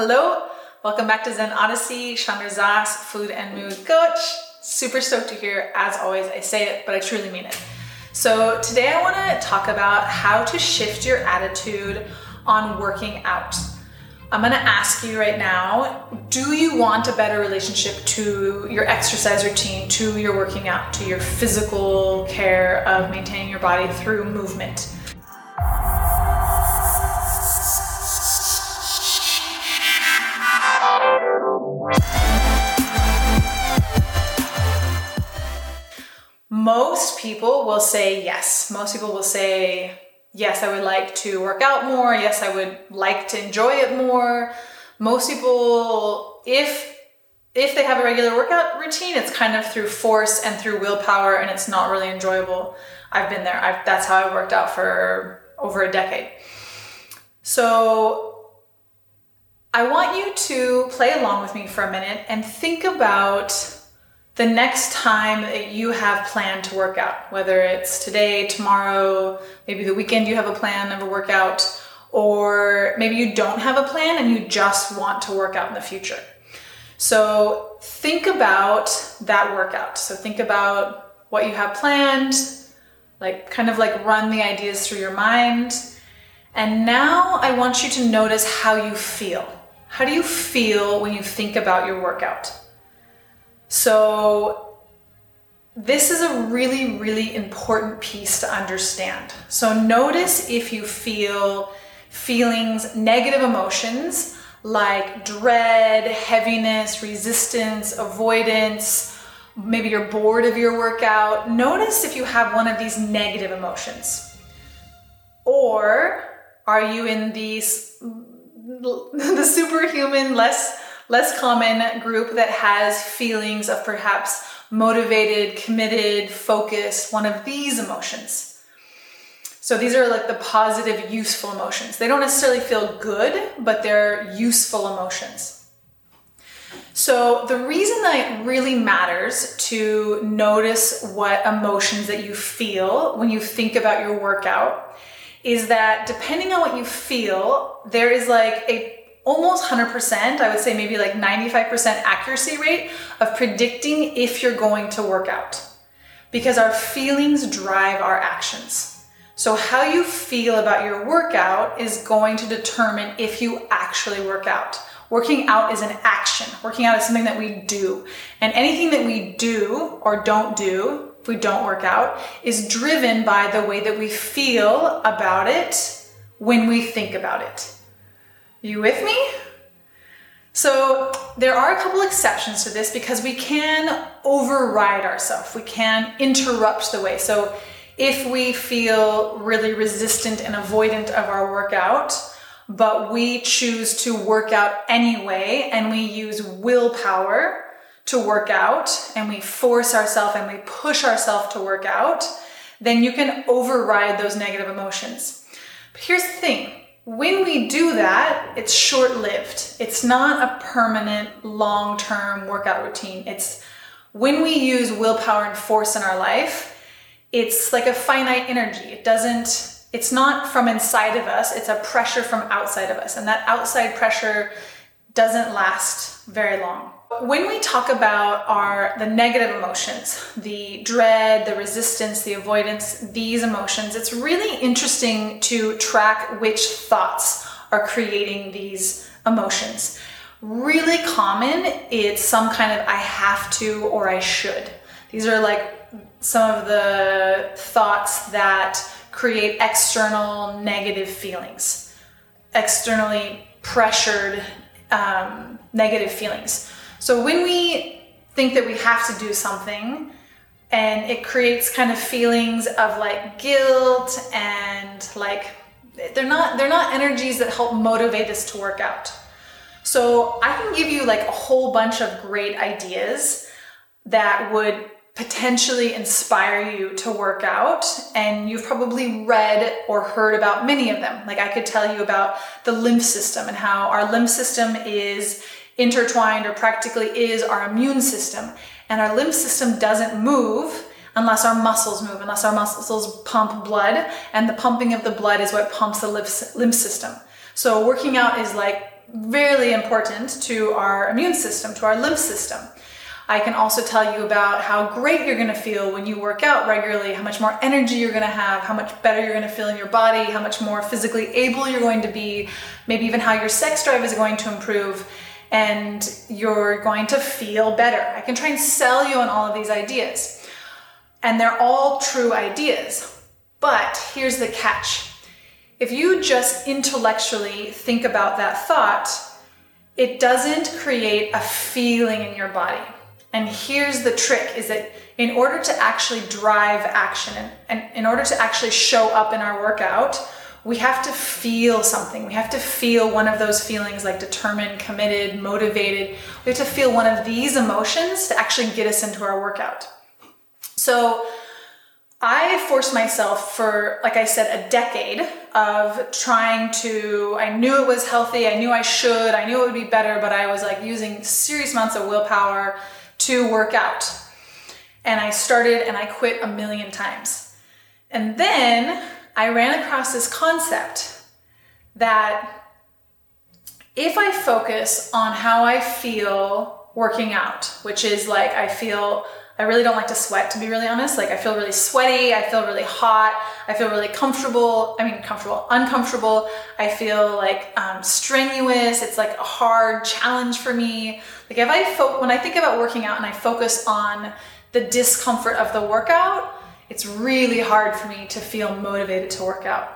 Hello, welcome back to Zen Odyssey. Chandra Zas, food and mood coach. Super stoked to hear. As always, I say it, but I truly mean it. So today I want to talk about how to shift your attitude on working out. I'm going to ask you right now, do you want a better relationship to your exercise routine, to your working out, to your physical care of maintaining your body through movement? Most people will say yes. Most people will say, yes, I would like to work out more. Yes, I would like to enjoy it more. Most people, if if they have a regular workout routine, it's kind of through force and through willpower, and it's not really enjoyable. I've been there. I've, that's how I worked out for over a decade. So I want you to play along with me for a minute and think about the next time that you have planned to work out, whether it's today, tomorrow, maybe the weekend you have a plan of a workout, or maybe you don't have a plan and you just want to work out in the future. So think about that workout. So think about what you have planned, like kind of like run the ideas through your mind. And now I want you to notice how you feel. How do you feel when you think about your workout? So, this is a really, really important piece to understand. So, notice if you feel feelings, negative emotions like dread, heaviness, resistance, avoidance. Maybe you're bored of your workout. Notice if you have one of these negative emotions. Or are you in these the superhuman, less less common group that has feelings of perhaps motivated, committed, focused, one of these emotions. So these are like the positive, useful emotions. They don't necessarily feel good, but they're useful emotions. So, the reason that it really matters to notice what emotions that you feel when you think about your workout is that depending on what you feel, there is like a almost 100%, I would say maybe like 95% accuracy rate of predicting if you're going to work out. Because our feelings drive our actions. So, how you feel about your workout is going to determine if you actually work out. Working out is an action. Working out is something that we do. And anything that we do or don't do, if we don't work out, is driven by the way that we feel about it when we think about it. You with me? So there are a couple exceptions to this because we can override ourselves. We can interrupt the way. So if we feel really resistant and avoidant of our workout, but we choose to work out anyway and we use willpower to work out and we force ourselves and we push ourselves to work out, then you can override those negative emotions. But here's the thing when we do that, it's short lived. It's not a permanent, long term workout routine. It's when we use willpower and force in our life, it's like a finite energy. It doesn't, it's not from inside of us, it's a pressure from outside of us. And that outside pressure doesn't last very long. When we talk about our the negative emotions, the dread, the resistance, the avoidance, these emotions, it's really interesting to track which thoughts are creating these emotions. Really common, it's some kind of I have to or I should. These are like some of the thoughts that create external negative feelings, externally pressured um, negative feelings. So when we think that we have to do something, and it creates kind of feelings of like guilt and like they're not they're not energies that help motivate us to work out. So I can give you like a whole bunch of great ideas that would potentially inspire you to work out and you've probably read or heard about many of them. Like I could tell you about the lymph system and how our lymph system is intertwined or practically is our immune system. And our lymph system doesn't move unless our muscles move, unless our muscles pump blood. And the pumping of the blood is what pumps the lymph system. So working out is like really important to our immune system, to our lymph system. I can also tell you about how great you're to feel when you work out regularly, how much more energy you're to have, how much better you're to feel in your body, how much more physically able you're going to be, maybe even how your sex drive is going to improve, and you're going to feel better. I can try and sell you on all of these ideas. And they're all true ideas. But here's the catch if you just intellectually think about that thought, it doesn't create a feeling in your body. And here's the trick is that in order to actually drive action and, in order to actually show up in our workout, we have to feel something. We have to feel one of those feelings like determined, committed, motivated. We have to feel one of these emotions to actually get us into our workout. So I forced myself for, like I said, a decade of trying to, I knew it was healthy. I knew I should. I knew it would be better, but I was like using serious amounts of willpower to work out. And I started and I quit a million times. And then I ran across this concept that if I focus on how I feel working out, which is like I feel I really don't like to sweat, to be really honest. Like, I feel really sweaty. I feel really hot. I feel really comfortable. I mean, comfortable, uncomfortable. I feel like um, strenuous. It's like a hard challenge for me. Like, if I fo- when I think about working out and I focus on the discomfort of the workout, it's really hard for me to feel motivated to work out.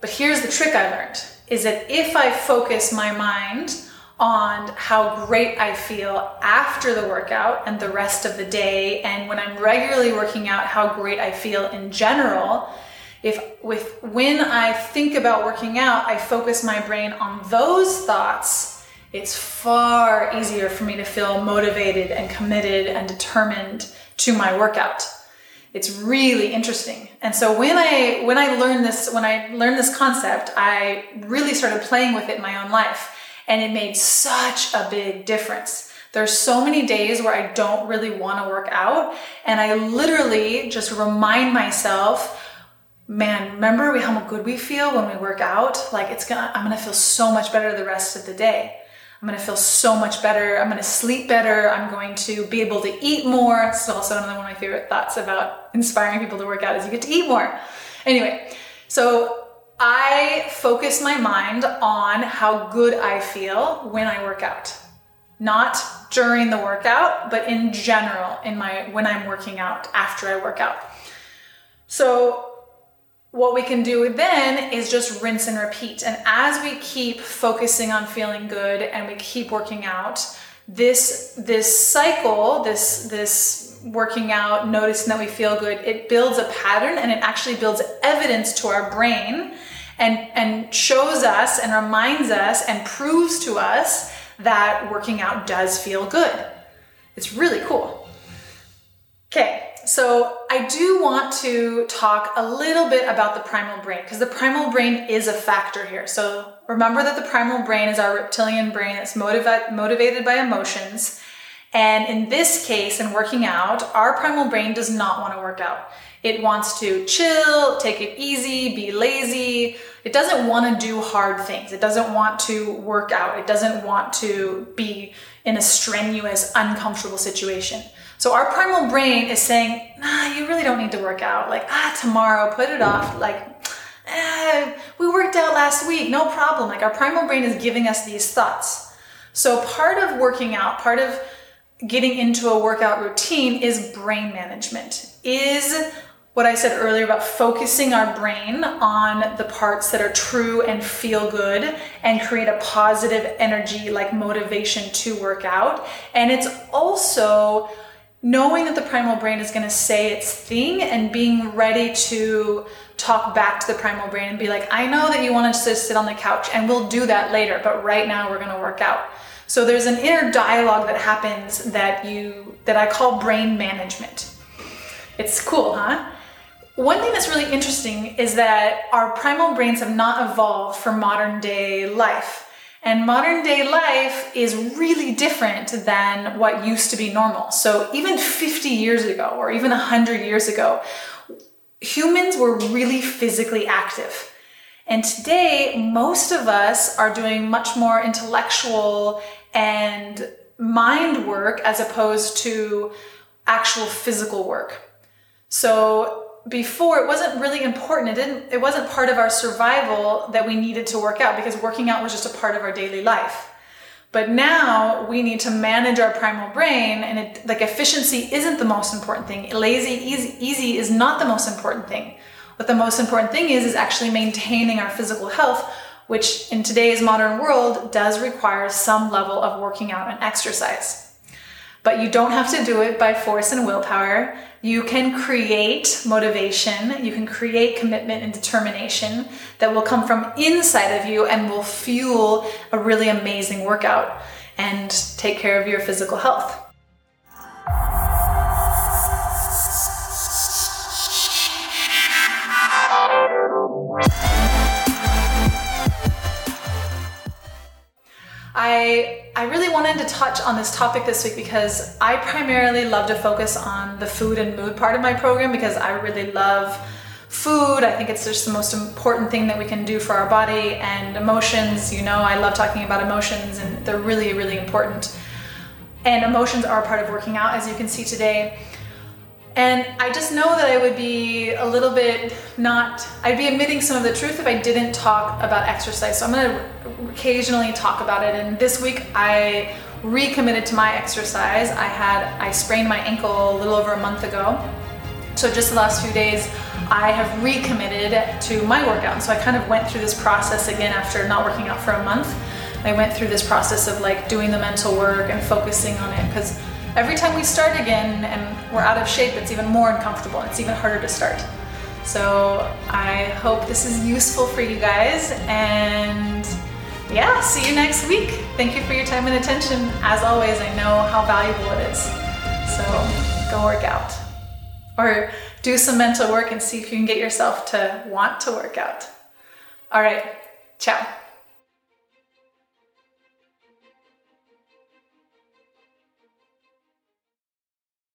But here's the trick I learned is that if I focus my mind on how great I feel after the workout and the rest of the day. And when I'm regularly working out, how great I feel in general. If with when I think about working out, I focus my brain on those thoughts, it's far easier for me to feel motivated and committed and determined to my workout. It's really interesting. And so when I when I learned this when I learned this concept, I really started playing with it in my own life and it made such a big difference. There's so many days where I don't really want to work out, and I literally just remind myself, man, remember how good we feel when we work out? Like it's gonna, I'm gonna feel so much better the rest of the day. I'm gonna feel so much better. I'm gonna sleep better. I'm going to be able to eat more. It's also another one of my favorite thoughts about inspiring people to work out is you get to eat more. Anyway, so I focus my mind on how good I feel when I work out. Not during the workout, but in general in my when I'm working out after I work out. So what we can do then is just rinse and repeat. And as we keep focusing on feeling good and we keep working out, this this cycle, this this working out, noticing that we feel good, it builds a pattern and it actually builds evidence to our brain and, and shows us and reminds us and proves to us that working out does feel good. It's really cool. Okay, so I do want to talk a little bit about the primal brain because the primal brain is a factor here. So remember that the primal brain is our reptilian brain that's motiva- motivated by emotions. And in this case, in working out, our primal brain does not want to work out. It wants to chill, take it easy, be lazy. It doesn't want to do hard things. It doesn't want to work out. It doesn't want to be in a strenuous, uncomfortable situation. So our primal brain is saying, nah, you really don't need to work out. Like, ah, tomorrow, put it off. Like, eh, we worked out last week, no problem. Like, our primal brain is giving us these thoughts. So part of working out, part of getting into a workout routine is brain management, is what I said earlier about focusing our brain on the parts that are true and feel good and create a positive energy like motivation to work out. And it's also knowing that the primal brain is going to say its thing and being ready to talk back to the primal brain and be like, I know that you want to sit on the couch and we'll do that later, but right now we're going to work out. So there's an inner dialogue that happens that you that I call brain management. It's cool, huh? One thing that's really interesting is that our primal brains have not evolved for modern day life. And modern day life is really different than what used to be normal. So even 50 years ago, or even 100 years ago, humans were really physically active. And today, most of us are doing much more intellectual and mind work as opposed to actual physical work. So before it wasn't really important. It didn't it wasn't part of our survival that we needed to work out because working out was just a part of our daily life. But now we need to manage our primal brain and it like efficiency isn't the most important thing. Lazy easy, easy is not the most important thing. What the most important thing is is actually maintaining our physical health, which in today's modern world does require some level of working out and exercise. But you don't have to do it by force and willpower. You can create motivation, you can create commitment and determination that will come from inside of you and will fuel a really amazing workout and take care of your physical health. I, I really wanted to touch on this topic this week because I primarily love to focus on the food and mood part of my program because I really love food. I think it's just the most important thing that we can do for our body and emotions. You know, I love talking about emotions and they're really, really important. And emotions are a part of working out, as you can see today. And I just know that I would be a little bit not, I'd be admitting some of the truth if I didn't talk about exercise. So I'm gonna occasionally talk about it. And this week I recommitted to my exercise. I had, I sprained my ankle a little over a month ago. So just the last few days, I have recommitted to my workout. So I kind of went through this process again after not working out for a month. I went through this process of like doing the mental work and focusing on it because every time we start again and we're out of shape, it's even more uncomfortable. It's even harder to start. So I hope this is useful for you guys and yeah, see you next week. Thank you for your time and attention. As always, I know how valuable it is. So go work out or do some mental work and see if you can get yourself to want to work out. All right, ciao.